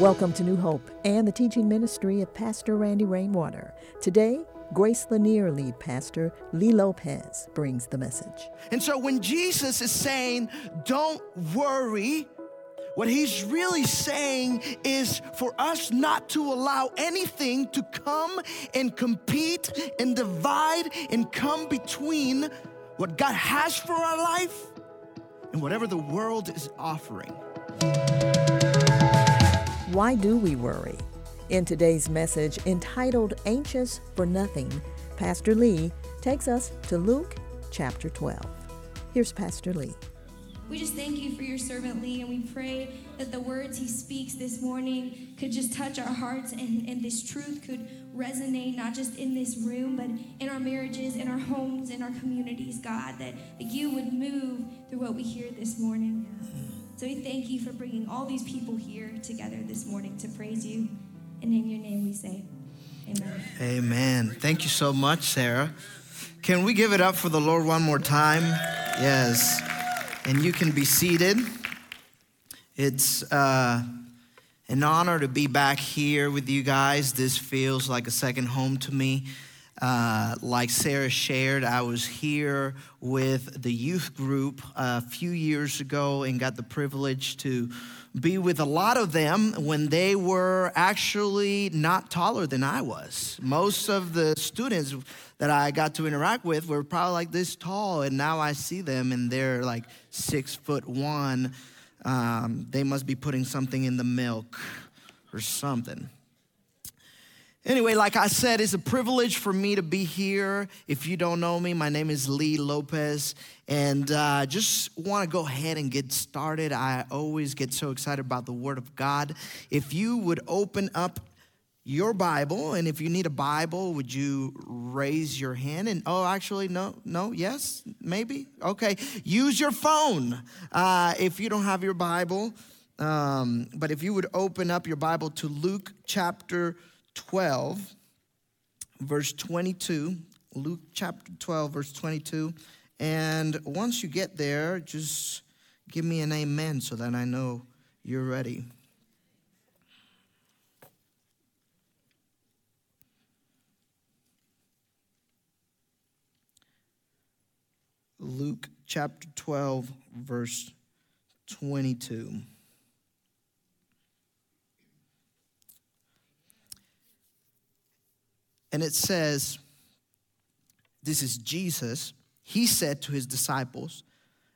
Welcome to New Hope and the teaching ministry of Pastor Randy Rainwater. Today, Grace Lanier lead pastor Lee Lopez brings the message. And so when Jesus is saying, don't worry, what he's really saying is for us not to allow anything to come and compete and divide and come between what God has for our life and whatever the world is offering. Why do we worry? In today's message entitled Anxious for Nothing, Pastor Lee takes us to Luke chapter 12. Here's Pastor Lee. We just thank you for your servant Lee, and we pray that the words he speaks this morning could just touch our hearts and, and this truth could resonate not just in this room, but in our marriages, in our homes, in our communities, God, that, that you would move through what we hear this morning. So we thank you for bringing all these people here together this morning to praise you. And in your name we say, Amen. Amen. Thank you so much, Sarah. Can we give it up for the Lord one more time? Yes. And you can be seated. It's uh, an honor to be back here with you guys. This feels like a second home to me. Uh, like Sarah shared, I was here with the youth group a few years ago and got the privilege to be with a lot of them when they were actually not taller than I was. Most of the students that I got to interact with were probably like this tall, and now I see them and they're like six foot one. Um, they must be putting something in the milk or something. Anyway, like I said, it's a privilege for me to be here. If you don't know me, my name is Lee Lopez, and uh, just want to go ahead and get started. I always get so excited about the Word of God. If you would open up your Bible, and if you need a Bible, would you raise your hand? And oh, actually, no, no, yes, maybe, okay. Use your phone uh, if you don't have your Bible. Um, but if you would open up your Bible to Luke chapter 12, verse 22. Luke chapter 12, verse 22. And once you get there, just give me an amen so that I know you're ready. Luke chapter 12, verse 22. And it says, This is Jesus. He said to his disciples,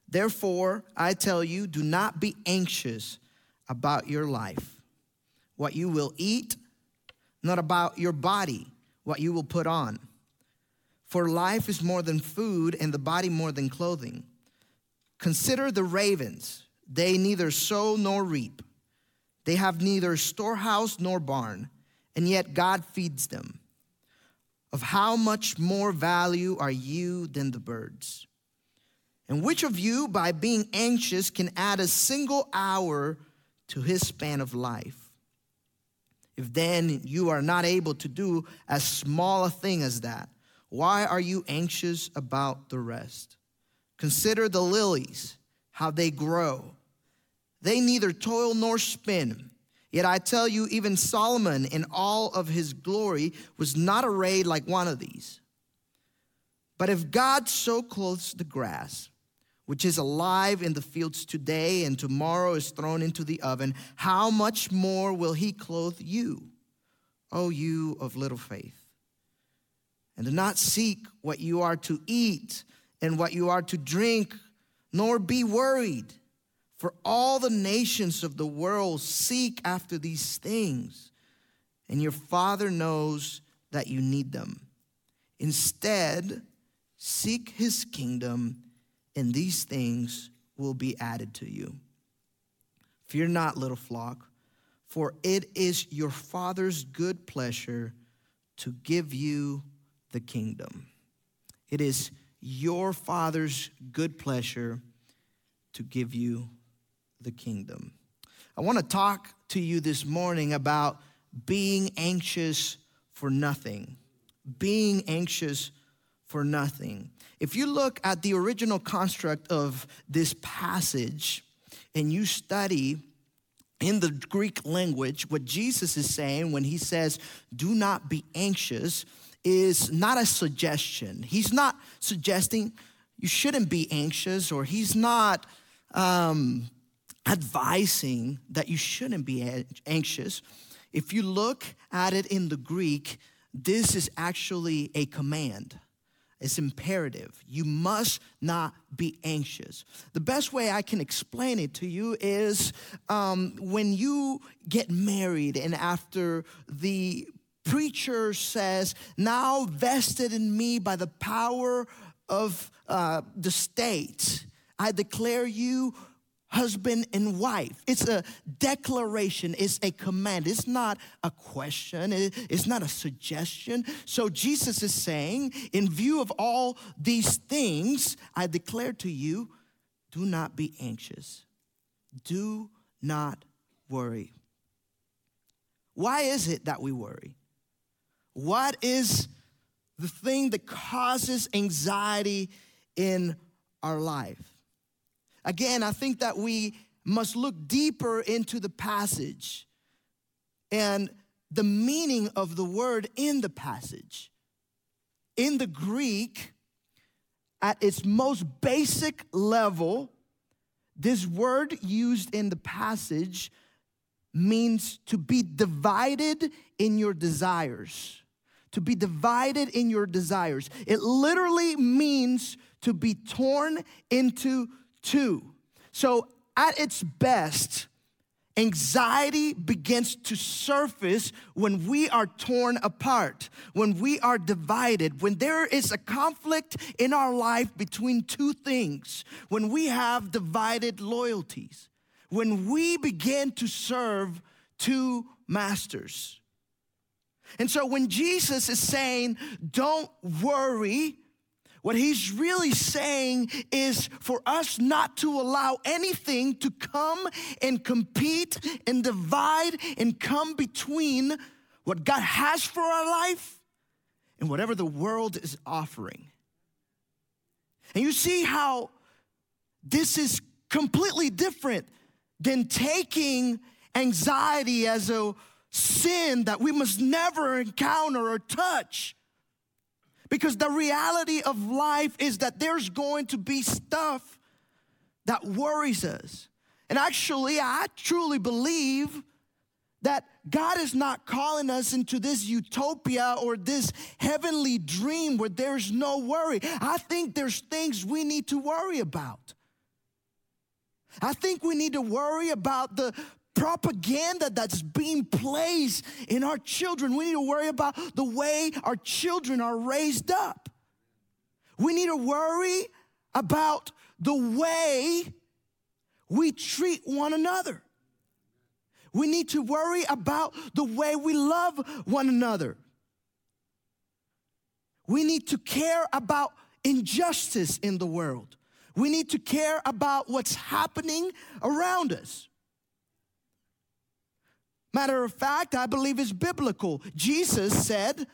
Therefore, I tell you, do not be anxious about your life, what you will eat, not about your body, what you will put on. For life is more than food, and the body more than clothing. Consider the ravens. They neither sow nor reap, they have neither storehouse nor barn, and yet God feeds them of how much more value are you than the birds? And which of you, by being anxious, can add a single hour to his span of life? If then you are not able to do as small a thing as that, why are you anxious about the rest? Consider the lilies, how they grow. They neither toil nor spin. Yet I tell you, even Solomon in all of his glory was not arrayed like one of these. But if God so clothes the grass, which is alive in the fields today and tomorrow is thrown into the oven, how much more will he clothe you, O you of little faith? And do not seek what you are to eat and what you are to drink, nor be worried. For all the nations of the world seek after these things, and your Father knows that you need them. Instead, seek his kingdom, and these things will be added to you. Fear not, little flock, for it is your Father's good pleasure to give you the kingdom. It is your Father's good pleasure to give you the kingdom. I want to talk to you this morning about being anxious for nothing. Being anxious for nothing. If you look at the original construct of this passage and you study in the Greek language, what Jesus is saying when he says, do not be anxious, is not a suggestion. He's not suggesting you shouldn't be anxious, or he's not um, advising that you shouldn't be anxious. If you look at it in the Greek, this is actually a command. It's imperative. You must not be anxious. The best way I can explain it to you is um, when you get married, and after the preacher says, Now vested in me by the power of uh, the state, I declare you husband and wife. It's a declaration, it's a command, it's not a question, it's not a suggestion. So Jesus is saying, in view of all these things, I declare to you, do not be anxious, do not worry. Why is it that we worry? What is the thing that causes anxiety in our life? Again, I think that we must look deeper into the passage and the meaning of the word in the passage. In the Greek, at its most basic level, this word used in the passage means to be divided in your desires. To be divided in your desires. It literally means to be torn into two. So, at its best, Anxiety begins to surface when we are torn apart, when we are divided, when there is a conflict in our life between two things, when we have divided loyalties, when we begin to serve two masters. And so when Jesus is saying, don't worry, what he's really saying is for us not to allow anything to come and compete and divide and come between what God has for our life and whatever the world is offering. And you see how this is completely different than taking anxiety as a sin that we must never encounter or touch because the reality of life is that there's going to be stuff that worries us. And actually, I truly believe that God is not calling us into this utopia or this heavenly dream where there's no worry. I think there's things we need to worry about. I think we need to worry about the propaganda that's being placed in our children. We need to worry about the way our children are raised up. We need to worry about the way we treat one another. We need to worry about the way we love one another. We need to care about injustice in the world. We need to care about what's happening around us. Matter of fact, I believe it's biblical. Jesus said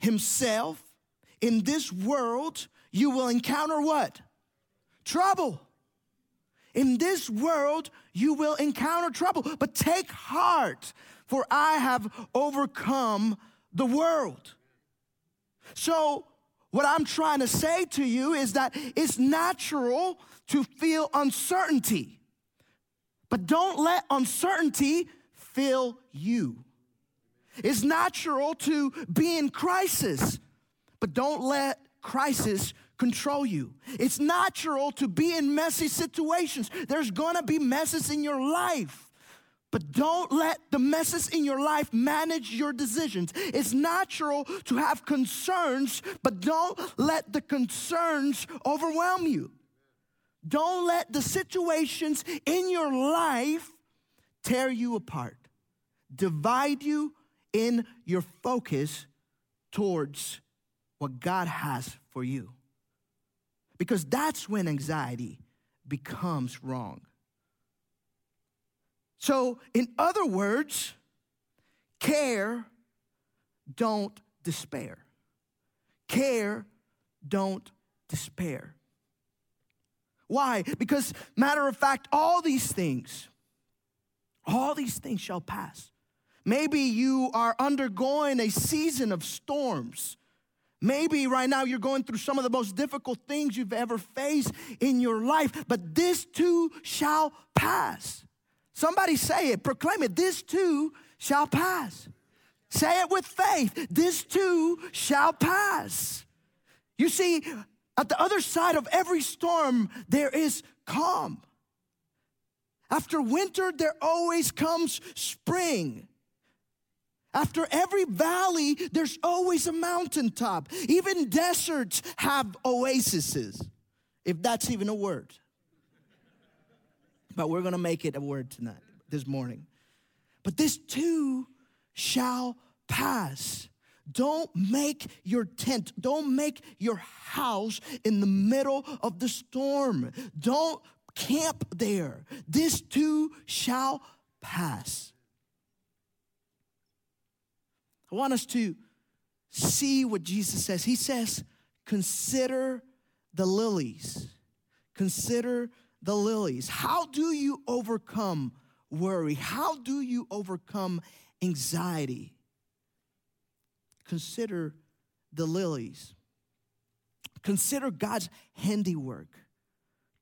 himself, in this world, you will encounter what? Trouble. In this world, you will encounter trouble, but take heart, for I have overcome the world. So, what I'm trying to say to you is that it's natural to feel uncertainty, but don't let uncertainty fill you. It's natural to be in crisis, but don't let crisis control you. It's natural to be in messy situations. There's gonna be messes in your life. But don't let the messes in your life manage your decisions. It's natural to have concerns, but don't let the concerns overwhelm you. Don't let the situations in your life tear you apart divide you in your focus towards what God has for you. Because that's when anxiety becomes wrong. So, in other words, care, don't despair. Care, don't despair. Why? Because, matter of fact, all these things All these things shall pass. Maybe you are undergoing a season of storms. Maybe right now you're going through some of the most difficult things you've ever faced in your life, but this too shall pass. Somebody say it, proclaim it. This too shall pass. Say it with faith. This too shall pass. You see, at the other side of every storm, there is calm. After winter, there always comes spring. After every valley, there's always a mountaintop. Even deserts have oases, if that's even a word. But we're gonna make it a word tonight, this morning. But this too shall pass. Don't make your tent, don't make your house in the middle of the storm. Don't camp there. This too shall pass. I want us to see what Jesus says. He says, Consider the lilies. Consider the lilies. How do you overcome worry? How do you overcome anxiety? Consider the lilies. Consider God's handiwork.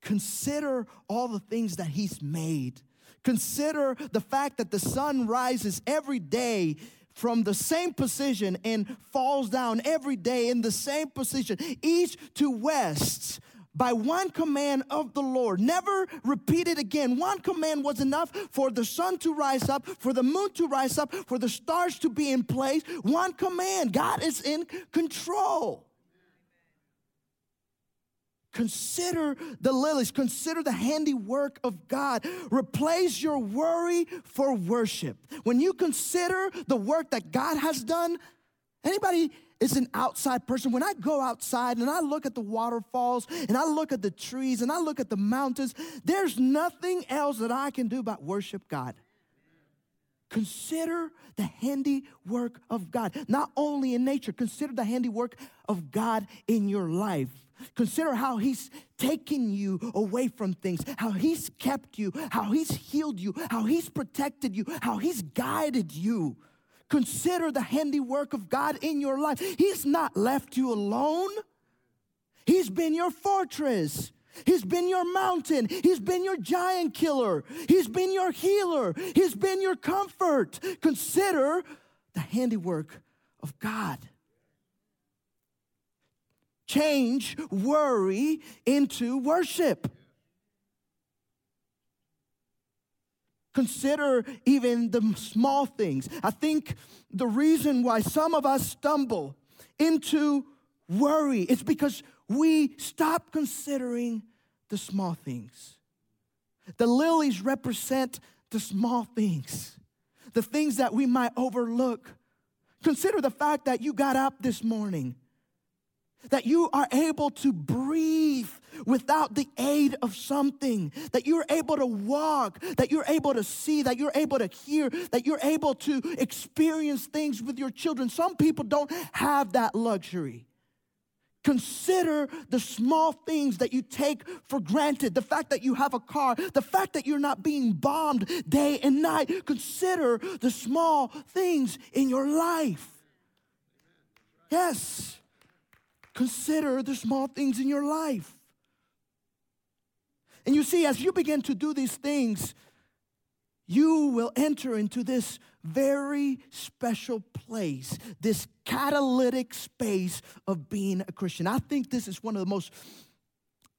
Consider all the things that He's made. Consider the fact that the sun rises every day from the same position and falls down every day in the same position, east to west by one command of the Lord. Never repeat it again. One command was enough for the sun to rise up, for the moon to rise up, for the stars to be in place. One command. God is in control. Consider the lilies, consider the handiwork of God. Replace your worry for worship. When you consider the work that God has done, anybody is an outside person. When I go outside and I look at the waterfalls and I look at the trees and I look at the mountains, there's nothing else that I can do but worship God. Consider the handiwork of God, not only in nature, consider the handiwork of God in your life. Consider how He's taken you away from things, how He's kept you, how He's healed you, how He's protected you, how He's guided you. Consider the handiwork of God in your life. He's not left you alone, He's been your fortress. He's been your mountain. He's been your giant killer. He's been your healer. He's been your comfort. Consider the handiwork of God. Change worry into worship. Consider even the small things. I think the reason why some of us stumble into worry is because we stop considering the small things. The lilies represent the small things, the things that we might overlook. Consider the fact that you got up this morning that you are able to breathe without the aid of something, that you're able to walk, that you're able to see, that you're able to hear, that you're able to experience things with your children. Some people don't have that luxury. Consider the small things that you take for granted. The fact that you have a car, the fact that you're not being bombed day and night. Consider the small things in your life. Yes. Consider the small things in your life. And you see, as you begin to do these things, you will enter into this very special place, this catalytic space of being a Christian. I think this is one of the most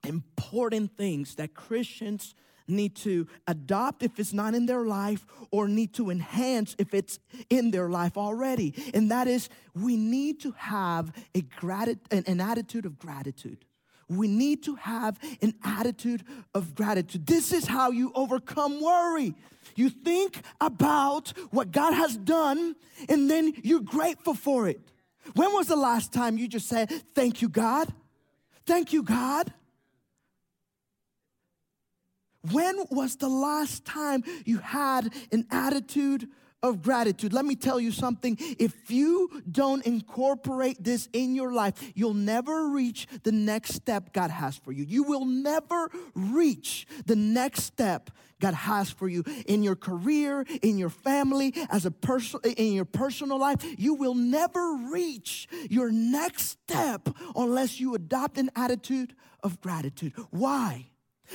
important things that Christians need to adopt if it's not in their life or need to enhance if it's in their life already. And that is, we need to have a grat- an attitude of gratitude. We need to have an attitude of gratitude. This is how you overcome worry. You think about what God has done and then you're grateful for it. When was the last time you just said, Thank you, God? Thank you, God. When was the last time you had an attitude of gratitude. Let me tell you something. If you don't incorporate this in your life, you'll never reach the next step God has for you. You will never reach the next step God has for you in your career, in your family, as a person in your personal life. You will never reach your next step unless you adopt an attitude of gratitude. Why?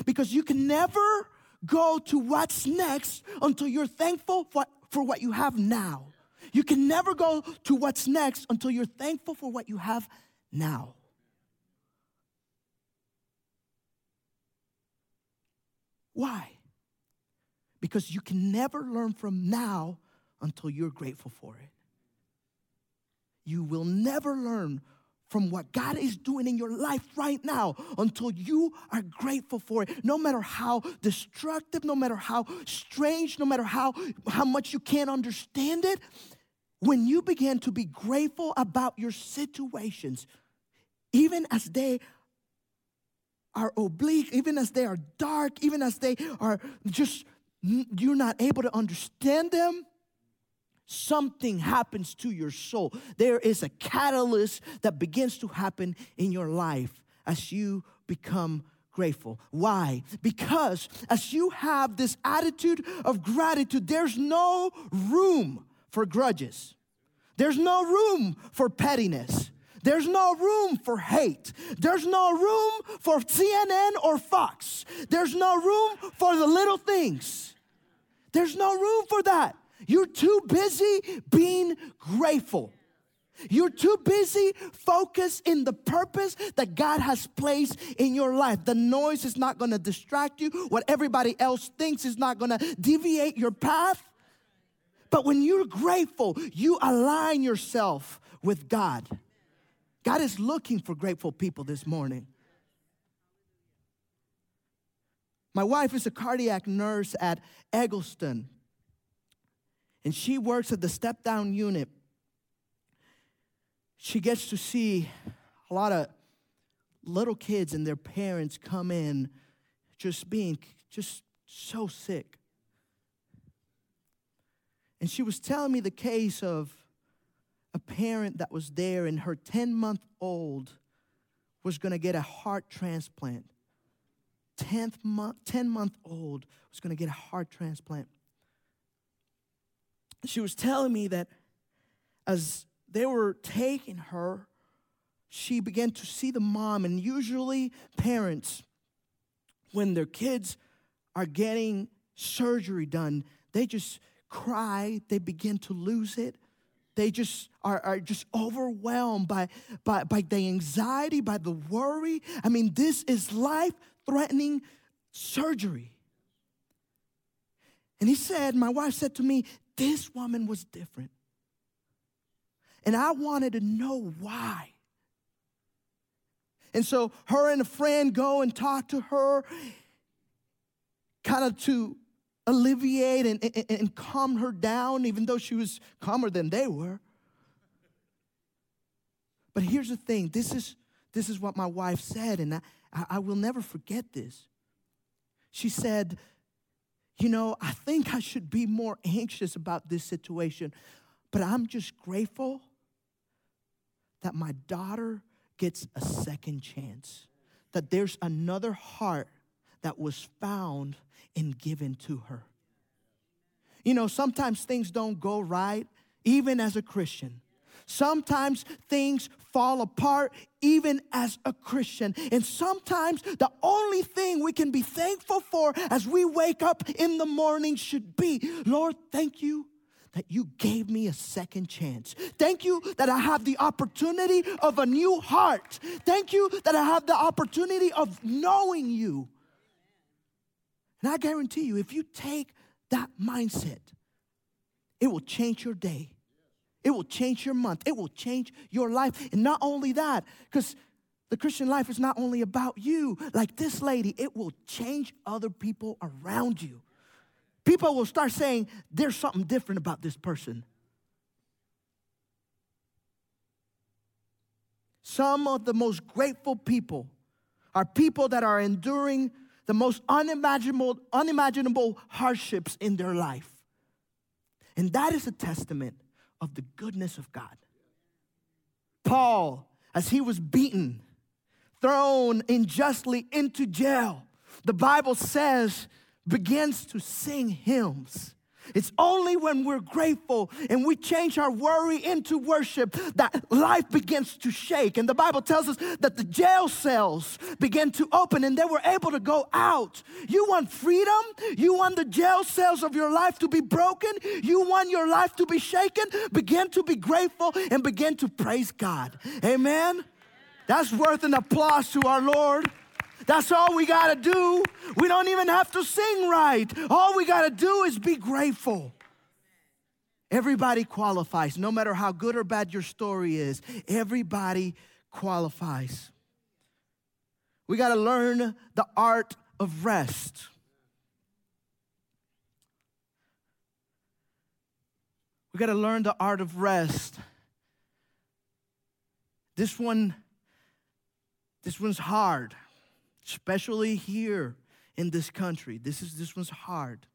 Because you can never go to what's next until you're thankful for, for what you have now. You can never go to what's next until you're thankful for what you have now. Why? Because you can never learn from now until you're grateful for it. You will never learn from what God is doing in your life right now until you are grateful for it. No matter how destructive, no matter how strange, no matter how, how much you can't understand it, when you begin to be grateful about your situations, even as they are oblique, even as they are dark, even as they are just, you're not able to understand them, something happens to your soul. There is a catalyst that begins to happen in your life as you become grateful. Why? Because as you have this attitude of gratitude, there's no room for grudges, there's no room for pettiness. There's no room for hate. There's no room for CNN or Fox. There's no room for the little things. There's no room for that. You're too busy being grateful. You're too busy focused in the purpose that God has placed in your life. The noise is not going to distract you. What everybody else thinks is not going to deviate your path. But when you're grateful, you align yourself with God. God is looking for grateful people this morning. My wife is a cardiac nurse at Egleston and she works at the step down unit. She gets to see a lot of little kids and their parents come in just being just so sick. And she was telling me the case of a parent that was there and her 10 month old was going to get a heart transplant. 10th month 10 month old was going to get a heart transplant she was telling me that as they were taking her, she began to see the mom. And usually, parents, when their kids are getting surgery done, they just cry, they begin to lose it. They just are, are just overwhelmed by, by, by the anxiety, by the worry. I mean, this is life threatening surgery. And he said, My wife said to me, this woman was different. And I wanted to know why. And so her and a friend go and talk to her, kind of to alleviate and, and, and, calm her down, even though she was calmer than they were. But here's the thing this is, this is what my wife said, and I, I will never forget this. She said, you know, I think I should be more anxious about this situation, but I'm just grateful that my daughter gets a second chance, that there's another heart that was found and given to her. You know, sometimes things don't go right, even as a Christian. Sometimes things fall apart even as a Christian. And sometimes the only thing we can be thankful for as we wake up in the morning should be Lord, thank you that you gave me a second chance. Thank you that I have the opportunity of a new heart. Thank you that I have the opportunity of knowing you. And I guarantee you, if you take that mindset, it will change your day. It will change your month. It will change your life. And not only that, because the Christian life is not only about you, like this lady, it will change other people around you. People will start saying, there's something different about this person. Some of the most grateful people are people that are enduring the most unimaginable, unimaginable hardships in their life. And that is a testament of the goodness of God. Paul, as he was beaten, thrown unjustly into jail, the Bible says, begins to sing hymns it's only when we're grateful and we change our worry into worship that life begins to shake. And the Bible tells us that the jail cells began to open and they were able to go out. You want freedom? You want the jail cells of your life to be broken? You want your life to be shaken? Begin to be grateful and begin to praise God. Amen? That's worth an applause to our Lord. That's all we got to do. We don't even have to sing right. All we got to do is be grateful. Everybody qualifies, no matter how good or bad your story is. Everybody qualifies. We got to learn the art of rest. We got to learn the art of rest. This one this one's hard especially here in this country. This is this one's hard.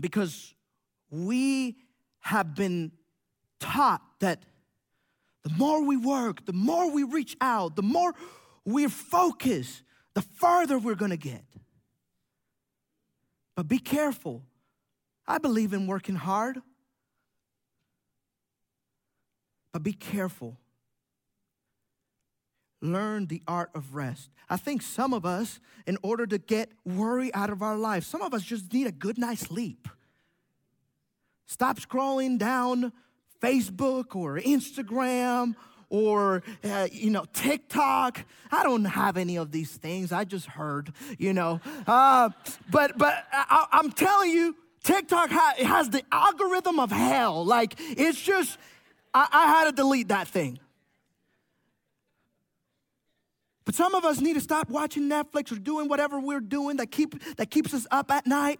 Because we have been taught that the more we work, the more we reach out, the more we're focused, the farther we're going to get. But be careful. I believe in working hard. But be careful learn the art of rest. I think some of us, in order to get worry out of our life, some of us just need a good night's sleep. Stop scrolling down Facebook or Instagram or uh, you know TikTok. I don't have any of these things. I just heard, you know. Uh, but but I, am telling you, TikTok ha- has the algorithm of hell. Like it's just, I, I had to delete that thing. But some of us need to stop watching Netflix or doing whatever we're doing that, keep, that keeps us up at night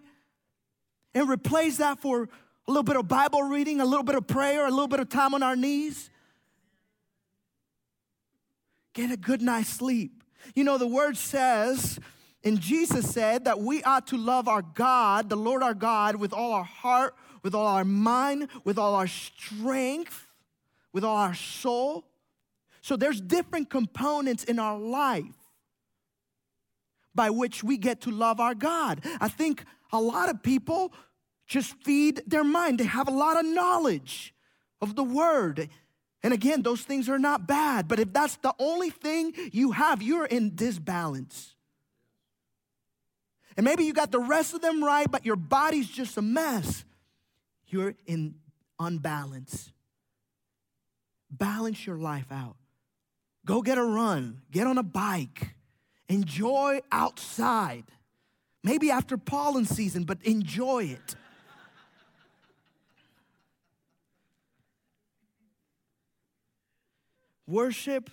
and replace that for a little bit of Bible reading, a little bit of prayer, a little bit of time on our knees. Get a good night's sleep. You know, the word says, and Jesus said that we ought to love our God, the Lord our God, with all our heart, with all our mind, with all our strength, with all our soul. So there's different components in our life by which we get to love our God. I think a lot of people just feed their mind. They have a lot of knowledge of the word. And again, those things are not bad, but if that's the only thing you have, you're in disbalance. And maybe you got the rest of them right, but your body's just a mess. You're in unbalance. Balance your life out. Go get a run, get on a bike, enjoy outside. Maybe after pollen season, but enjoy it. Worship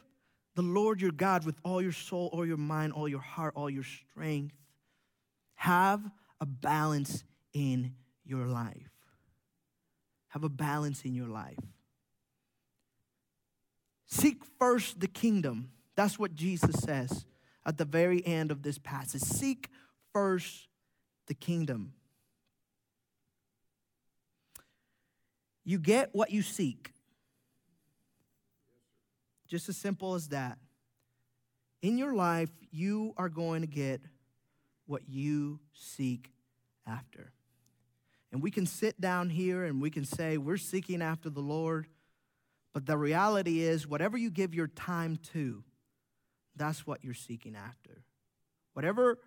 the Lord your God with all your soul, all your mind, all your heart, all your strength. Have a balance in your life. Have a balance in your life. Seek first the kingdom. That's what Jesus says at the very end of this passage. Seek first the kingdom. You get what you seek. Just as simple as that. In your life, you are going to get what you seek after. And we can sit down here and we can say, We're seeking after the Lord. But the reality is, whatever you give your time to, that's what you're seeking after. Whatever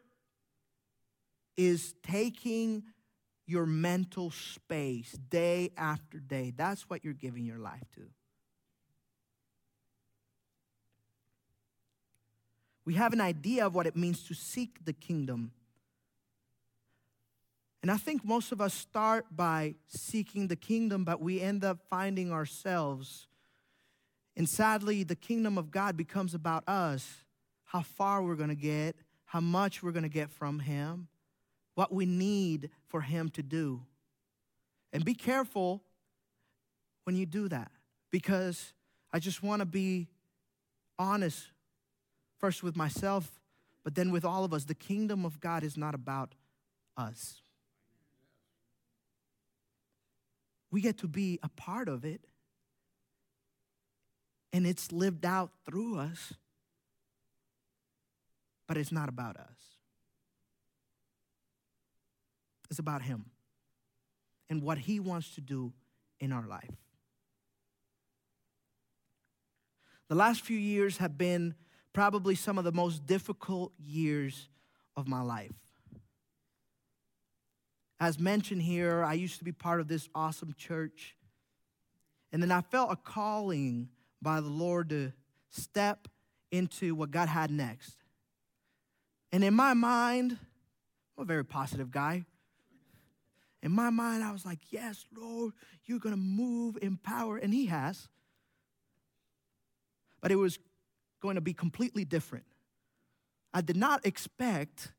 is taking your mental space day after day, that's what you're giving your life to. We have an idea of what it means to seek the kingdom. And I think most of us start by seeking the kingdom, but we end up finding ourselves and sadly, the kingdom of God becomes about us how far we're going to get, how much we're going to get from Him, what we need for Him to do. And be careful when you do that because I just want to be honest first with myself, but then with all of us. The kingdom of God is not about us. We get to be a part of it, and it's lived out through us, but it's not about us. It's about Him and what He wants to do in our life. The last few years have been probably some of the most difficult years of my life. As mentioned here, I used to be part of this awesome church. And then I felt a calling by the Lord to step into what God had next. And in my mind, I'm a very positive guy. In my mind, I was like, Yes, Lord, you're going to move in power. And He has. But it was going to be completely different. I did not expect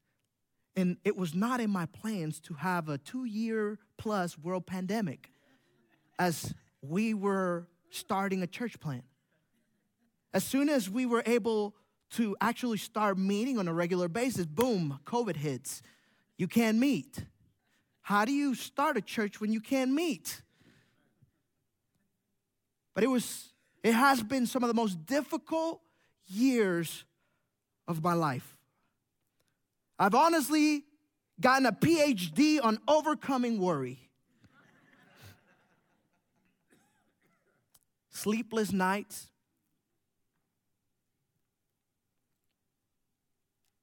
and it was not in my plans to have a two year plus world pandemic as we were starting a church plant. As soon as we were able to actually start meeting on a regular basis, boom, COVID hits. You can't meet. How do you start a church when you can't meet? But it was, it has been some of the most difficult years of my life. I've honestly gotten a PhD on overcoming worry. Sleepless nights.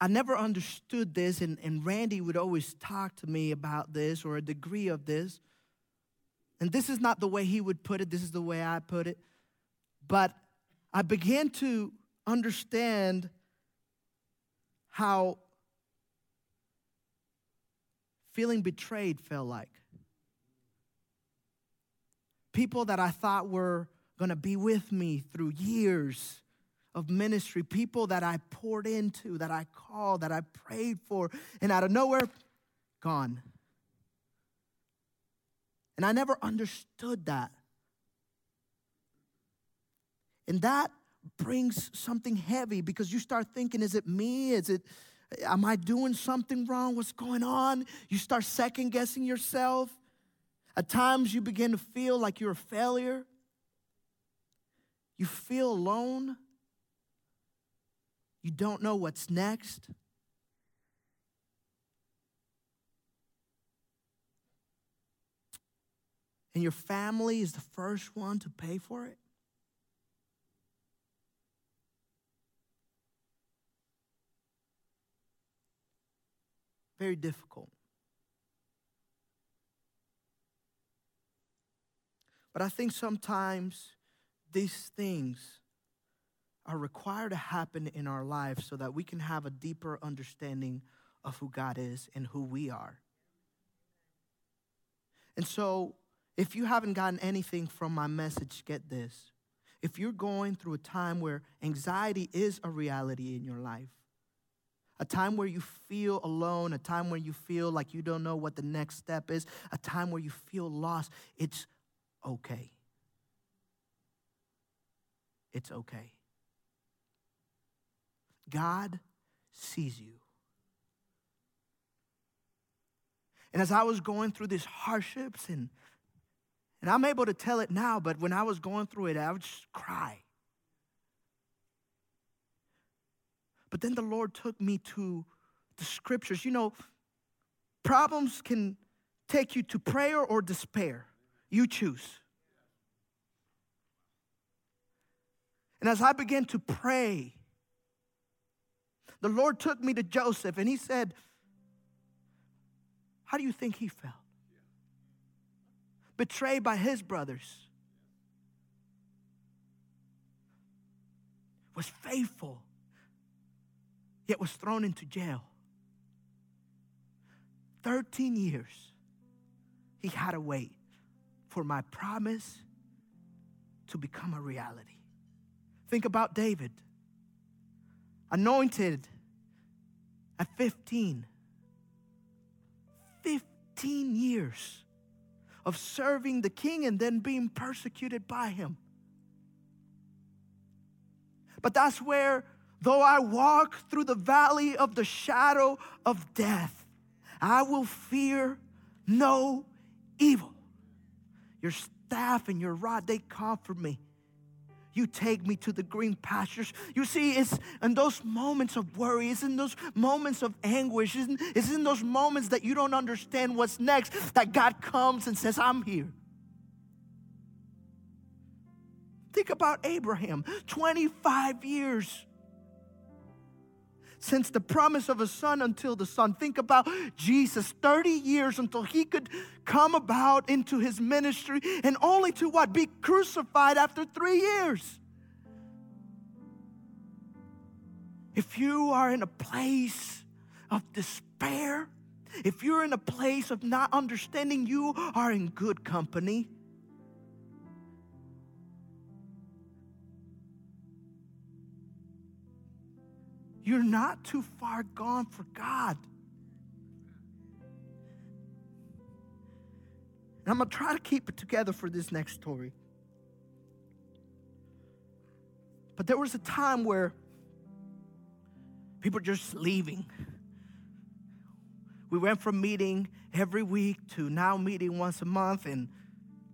I never understood this, and, and Randy would always talk to me about this or a degree of this. And this is not the way he would put it, this is the way I put it. But I began to understand how feeling betrayed felt like. People that I thought were going to be with me through years of ministry, people that I poured into, that I called, that I prayed for, and out of nowhere, gone. And I never understood that. And that brings something heavy because you start thinking, is it me? Is it Am I doing something wrong? What's going on? You start second guessing yourself. At times, you begin to feel like you're a failure. You feel alone. You don't know what's next. And your family is the first one to pay for it. very difficult. But I think sometimes these things are required to happen in our lives so that we can have a deeper understanding of who God is and who we are. And so, if you haven't gotten anything from my message, get this. If you're going through a time where anxiety is a reality in your life, a time where you feel alone, a time where you feel like you don't know what the next step is, a time where you feel lost, it's okay. It's okay. God sees you. And as I was going through these hardships, and, and I'm able to tell it now, but when I was going through it, I would just cry. But then the Lord took me to the scriptures. You know, problems can take you to prayer or despair. You choose. And as I began to pray, the Lord took me to Joseph and he said, How do you think he felt? Betrayed by his brothers, was faithful yet was thrown into jail. 13 years he had to wait for my promise to become a reality. Think about David, anointed at 15. 15 years of serving the king and then being persecuted by him. But that's where Though I walk through the valley of the shadow of death, I will fear no evil. Your staff and your rod, they comfort me. You take me to the green pastures. You see, it's in those moments of worry, it's in those moments of anguish, it's in, it's in those moments that you don't understand what's next that God comes and says, I'm here. Think about Abraham 25 years since the promise of a son until the son. Think about Jesus 30 years until he could come about into his ministry and only to what? Be crucified after three years. If you are in a place of despair, if you're in a place of not understanding, you are in good company. You're not too far gone for God. And I'm going to try to keep it together for this next story. But there was a time where people just leaving. We went from meeting every week to now meeting once a month, and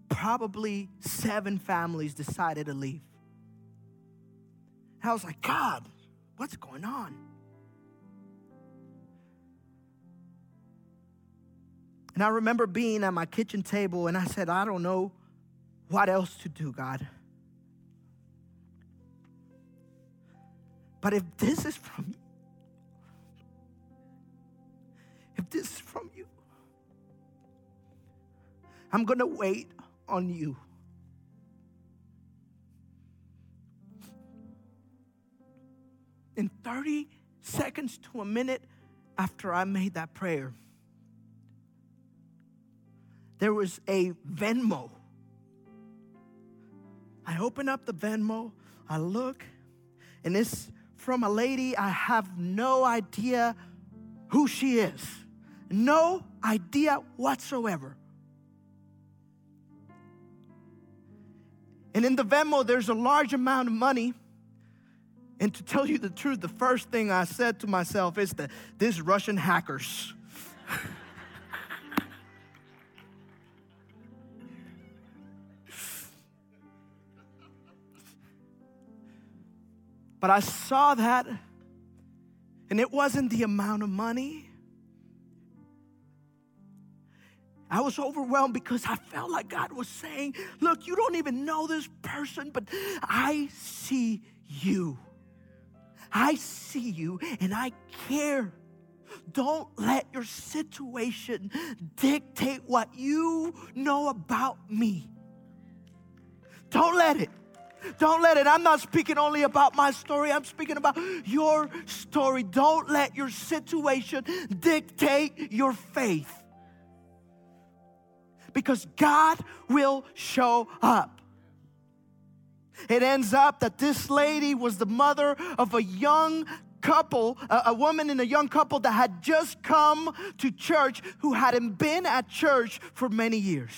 probably seven families decided to leave. I was like, God, What's going on? And I remember being at my kitchen table and I said, I don't know what else to do, God. But if this is from you, if this is from you, I'm going to wait on you. In 30 seconds to a minute after I made that prayer, there was a Venmo. I open up the Venmo, I look, and it's from a lady I have no idea who she is. No idea whatsoever. And in the Venmo, there's a large amount of money and to tell you the truth, the first thing I said to myself is that these Russian hackers. but I saw that, and it wasn't the amount of money. I was overwhelmed because I felt like God was saying, Look, you don't even know this person, but I see you. I see you and I care. Don't let your situation dictate what you know about me. Don't let it. Don't let it. I'm not speaking only about my story, I'm speaking about your story. Don't let your situation dictate your faith. Because God will show up. It ends up that this lady was the mother of a young couple, a, woman and a young couple that had just come to church who hadn't been at church for many years.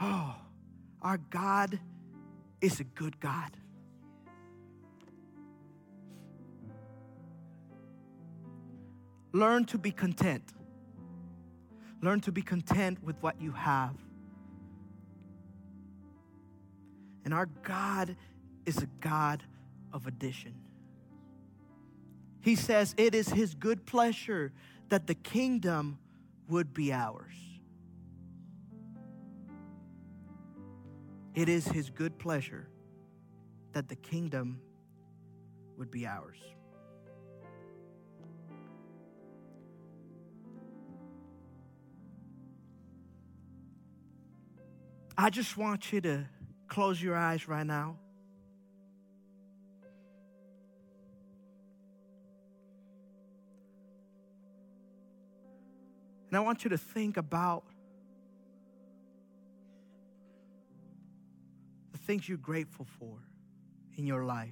Oh, our God is a good God. Learn to be content. Learn to be content with what you have. And our God is a God of addition. He says it is His good pleasure that the kingdom would be ours. It is His good pleasure that the kingdom would be ours. I just want you to close your eyes right now. And I want you to think about the things you're grateful for in your life.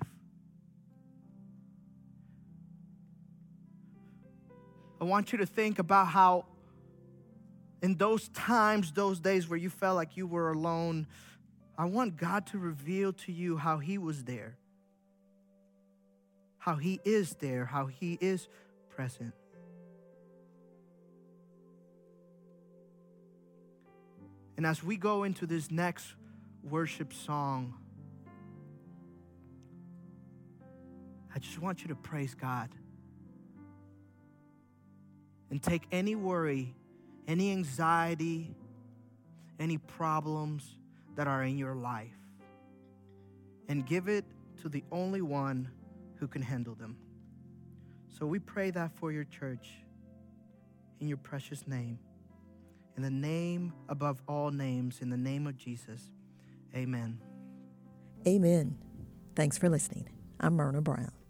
I want you to think about how in those times, those days where you felt like you were alone, I want God to reveal to you how He was there, how He is there, how He is present. And as we go into this next worship song, I just want you to praise God and take any worry, any anxiety, any problems that are in your life and give it to the only one who can handle them. So we pray that for your church in your precious name. In the name above all names, in the name of Jesus. Amen. Amen. Thanks for listening. I'm Myrna Brown.